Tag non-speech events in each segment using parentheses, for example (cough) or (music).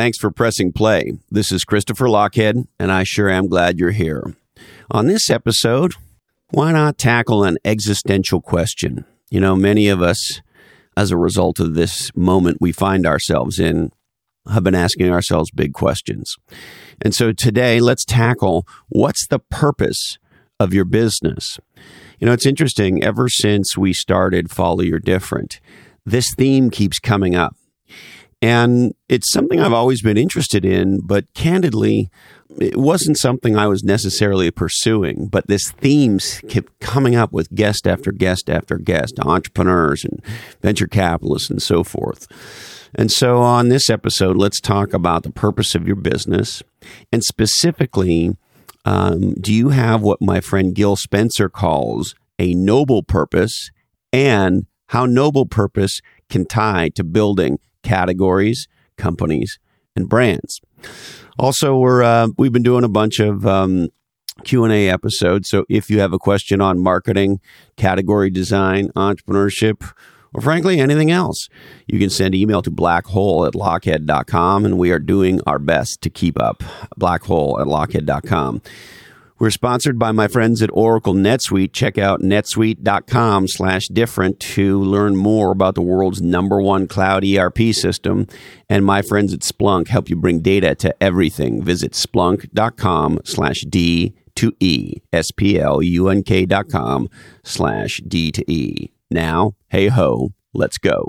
Thanks for pressing play. This is Christopher Lochhead, and I sure am glad you're here. On this episode, why not tackle an existential question? You know, many of us, as a result of this moment we find ourselves in, have been asking ourselves big questions. And so today, let's tackle what's the purpose of your business? You know, it's interesting. Ever since we started Follow Your Different, this theme keeps coming up. And it's something I've always been interested in, but candidly, it wasn't something I was necessarily pursuing. But this themes kept coming up with guest after guest after guest, entrepreneurs and venture capitalists and so forth. And so on this episode, let's talk about the purpose of your business and specifically, um, do you have what my friend Gil Spencer calls a noble purpose and how noble purpose can tie to building categories, companies, and brands. Also, we're uh, we've been doing a bunch of um, Q and A episodes. So if you have a question on marketing, category design, entrepreneurship, or frankly anything else, you can send email to blackhole at lochhead.com, and we are doing our best to keep up. Blackhole at lochhead.com. We're sponsored by my friends at Oracle NetSuite. Check out netsuite.com slash different to learn more about the world's number one cloud ERP system. And my friends at Splunk help you bring data to everything. Visit splunk.com slash D to E, S-P-L-U-N-K dot com slash D to E. Now, hey ho, let's go.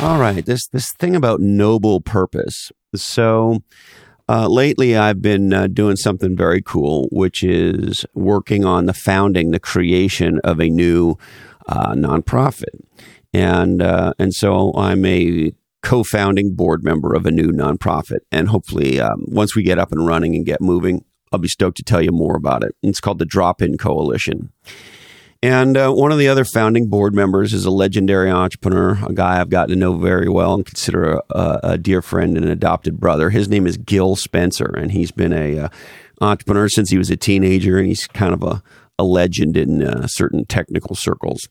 All right, this this thing about noble purpose. So uh, lately, I've been uh, doing something very cool, which is working on the founding, the creation of a new uh, nonprofit, and uh, and so I'm a co-founding board member of a new nonprofit, and hopefully, um, once we get up and running and get moving, I'll be stoked to tell you more about it. It's called the Drop In Coalition. And uh, one of the other founding board members is a legendary entrepreneur, a guy I've gotten to know very well and consider a, a dear friend and an adopted brother. His name is Gil Spencer, and he's been a uh, entrepreneur since he was a teenager, and he's kind of a, a legend in uh, certain technical circles.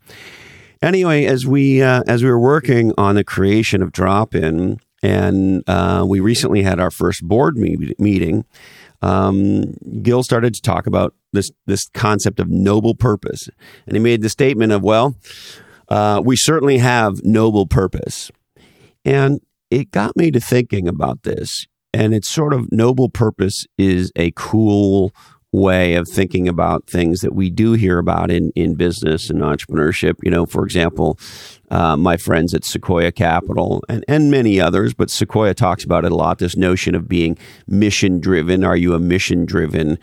Anyway, as we uh, as we were working on the creation of Drop In, and uh, we recently had our first board me- meeting um, Gil started to talk about this this concept of noble purpose, and he made the statement of, "Well, uh, we certainly have noble purpose," and it got me to thinking about this. And it's sort of noble purpose is a cool way of thinking about things that we do hear about in, in business and entrepreneurship. You know, for example, uh, my friends at Sequoia Capital and, and many others, but Sequoia talks about it a lot this notion of being mission driven. Are you a mission driven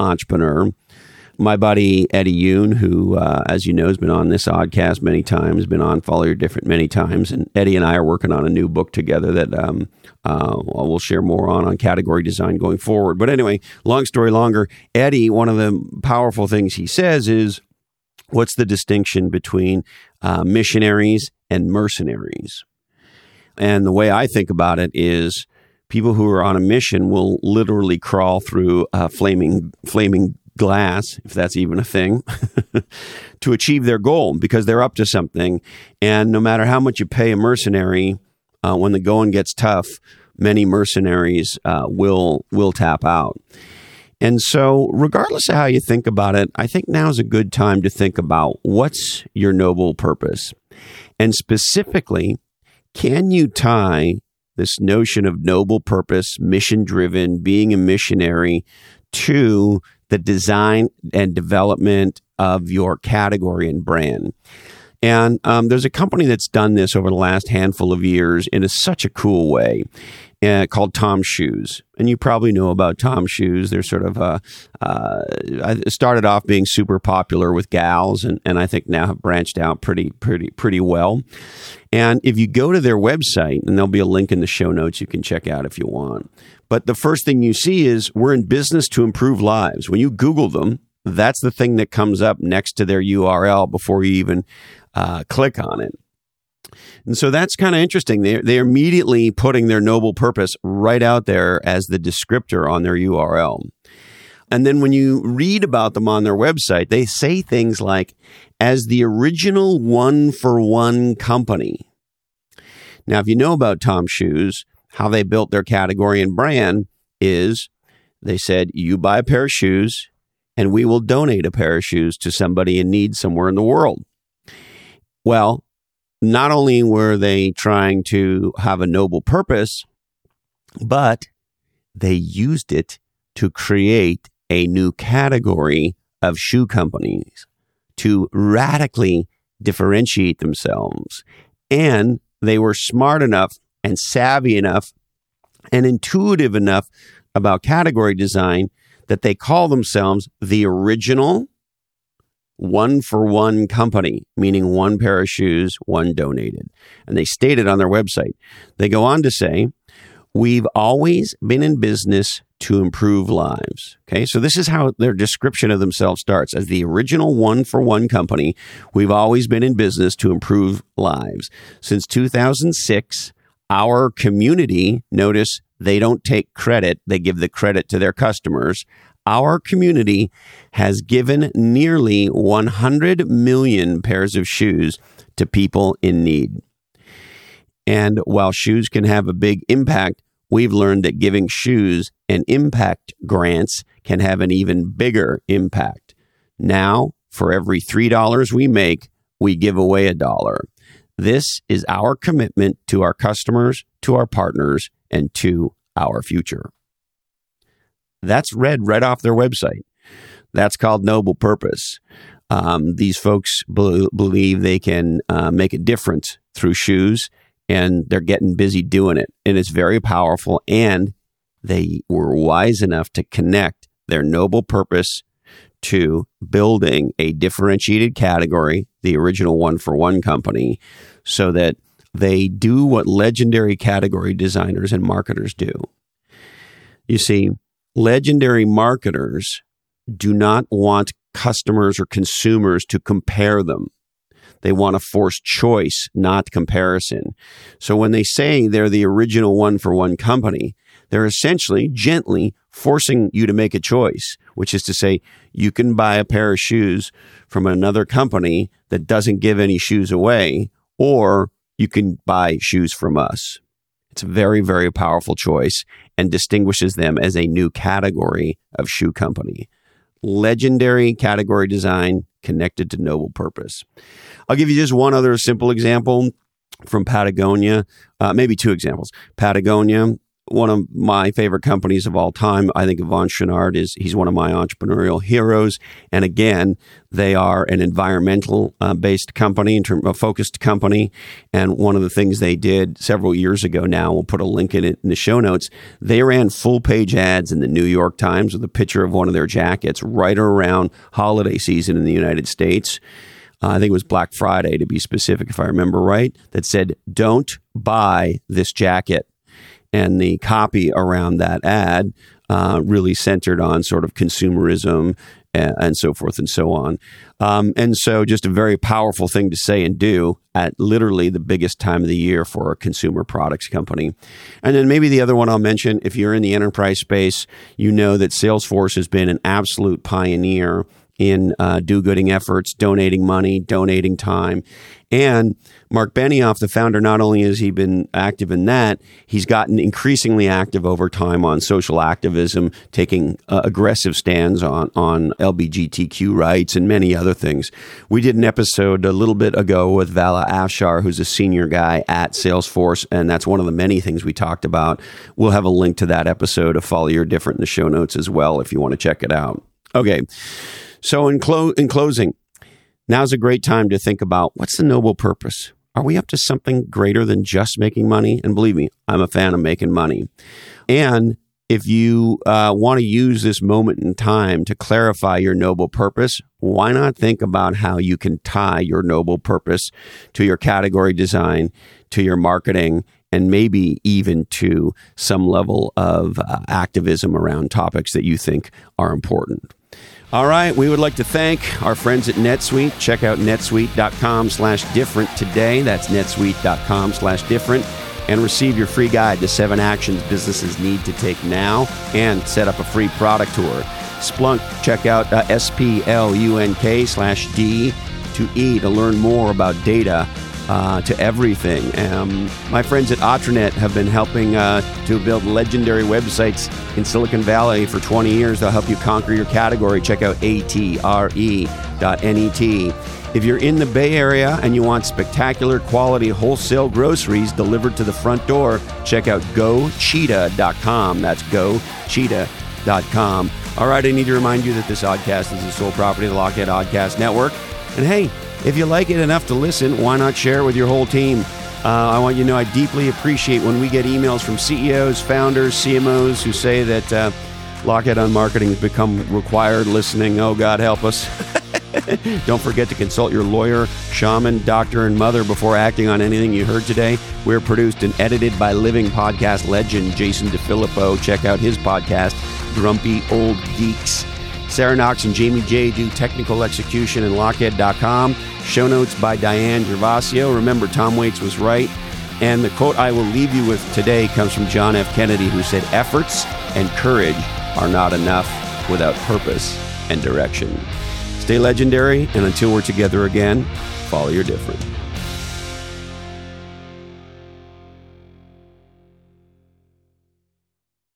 entrepreneur? My buddy Eddie Yoon, who, uh, as you know, has been on this oddcast many times, been on Follow Your Different many times, and Eddie and I are working on a new book together that um, uh, we'll share more on on category design going forward. But anyway, long story longer, Eddie, one of the powerful things he says is, what's the distinction between uh, missionaries and mercenaries? And the way I think about it is people who are on a mission will literally crawl through flaming flaming glass, if that's even a thing, (laughs) to achieve their goal because they're up to something. And no matter how much you pay a mercenary, uh, when the going gets tough, many mercenaries uh, will will tap out. And so, regardless of how you think about it, I think now is a good time to think about what's your noble purpose. And specifically, can you tie this notion of noble purpose, mission driven, being a missionary to the design and development of your category and brand? And um, there's a company that's done this over the last handful of years in a, such a cool way. Uh, called TOMS Shoes, and you probably know about TOMS Shoes. They're sort of uh, uh, started off being super popular with gals, and, and I think now have branched out pretty pretty pretty well. And if you go to their website, and there'll be a link in the show notes you can check out if you want. But the first thing you see is we're in business to improve lives. When you Google them, that's the thing that comes up next to their URL before you even uh, click on it. And so that's kind of interesting. They they're immediately putting their noble purpose right out there as the descriptor on their URL. And then when you read about them on their website, they say things like, as the original one for one company. Now, if you know about TOMS Shoes, how they built their category and brand is they said, you buy a pair of shoes and we will donate a pair of shoes to somebody in need somewhere in the world. Well, not only were they trying to have a noble purpose, but they used it to create a new category of shoe companies to radically differentiate themselves. And they were smart enough and savvy enough and intuitive enough about category design that they call themselves the original one for one company, meaning one pair of shoes, one donated. And they state it on their website. They go on to say, We've always been in business to improve lives. Okay, so this is how their description of themselves starts. As the original one for one company, we've always been in business to improve lives. Since 2006, our community, notice they don't take credit, they give the credit to their customers our community has given nearly 100 million pairs of shoes to people in need. And while shoes can have a big impact, we've learned that giving shoes and impact grants can have an even bigger impact. Now, for every $3 we make, we give away a dollar. This is our commitment to our customers, to our partners, and to our future. That's read right off their website. That's called Noble Purpose. Um, these folks be- believe they can uh, make a difference through shoes, and they're getting busy doing it. And it's very powerful. And they were wise enough to connect their noble purpose to building a differentiated category, the original one for one company, so that they do what legendary category designers and marketers do. You see, legendary marketers do not want customers or consumers to compare them. They want to force choice, not comparison. So when they say they're the original one for one company, they're essentially gently forcing you to make a choice, which is to say, you can buy a pair of shoes from another company that doesn't give any shoes away, or you can buy shoes from us. It's a very, very powerful choice and distinguishes them as a new category of shoe company. Legendary category design connected to noble purpose. I'll give you just one other simple example from Patagonia, uh, maybe two examples. Patagonia one of my favorite companies of all time. I think Yvon Chouinard is he's one of my entrepreneurial heroes. And again, they are an environmental uh, based company, in term, a focused company. And one of the things they did several years ago now, we'll put a link in it in the show notes. They ran full page ads in the New York Times with a picture of one of their jackets right around holiday season in the United States. Uh, I think it was Black Friday to be specific, if I remember right, that said, Don't buy this jacket and the copy around that ad uh, really centered on sort of consumerism and, and so forth and so on. Um, and so, just a very powerful thing to say and do at literally the biggest time of the year for a consumer products company. And then, maybe the other one I'll mention if you're in the enterprise space, you know that Salesforce has been an absolute pioneer in uh, do gooding efforts, donating money, donating time. And Marc Benioff, the founder, not only has he been active in that, he's gotten increasingly active over time on social activism, taking uh, aggressive stands on, on LGBTQ rights and many other things. We did an episode a little bit ago with Vala Afshar, who's a senior guy at Salesforce, and that's one of the many things we talked about. We'll have a link to that episode of Follow Your Different in the show notes as well if you want to check it out. Okay. So, in, clo- in closing, Now's a great time to think about what's the noble purpose? Are we up to something greater than just making money? And believe me, I'm a fan of making money. And if you uh, want to use this moment in time to clarify your noble purpose, why not think about how you can tie your noble purpose to your category design, to your marketing, and maybe even to some level of uh, activism around topics that you think are important. All right, we would like to thank our friends at NetSuite. Check out netsuite.com slash different today. That's netsuite.com slash different. And receive your free guide to seven actions businesses need to take now and set up a free product tour. Splunk, check out uh, S-P-L-U-N-K slash D to E to learn more about data uh, to everything. Um, my friends at Atranet have been helping uh, to build legendary websites in Silicon Valley for 20 years. They'll help you conquer your category. Check out atre.net. If you're in the Bay Area and you want spectacular quality wholesale groceries delivered to the front door, check out gocheetah.com. That's gocheetah.com. All right, I need to remind you that this oddcast is the sole property of the Lochhead Oddcast Network. And hey, if you like it enough to listen, why not share it with your whole team? Uh, I want you to know I deeply appreciate when we get emails from CEOs, founders, CMOs who say that uh, Lochhead on Marketing has become required listening. Oh, God, help us. (laughs) Don't forget to consult your lawyer, shaman, doctor, and mother before acting on anything you heard today. We're produced and edited by living podcast legend Jason DeFilippo. Check out his podcast, Grumpy Old Geeks. Sarah Knox and Jamie J do technical execution in lochhead.com. Show notes by Diane Gervasio. Remember, Tom Waits was right. And the quote I will leave you with today comes from John F. Kennedy, who said, Efforts and courage are not enough without purpose and direction. Stay legendary, and until we're together again, follow your different.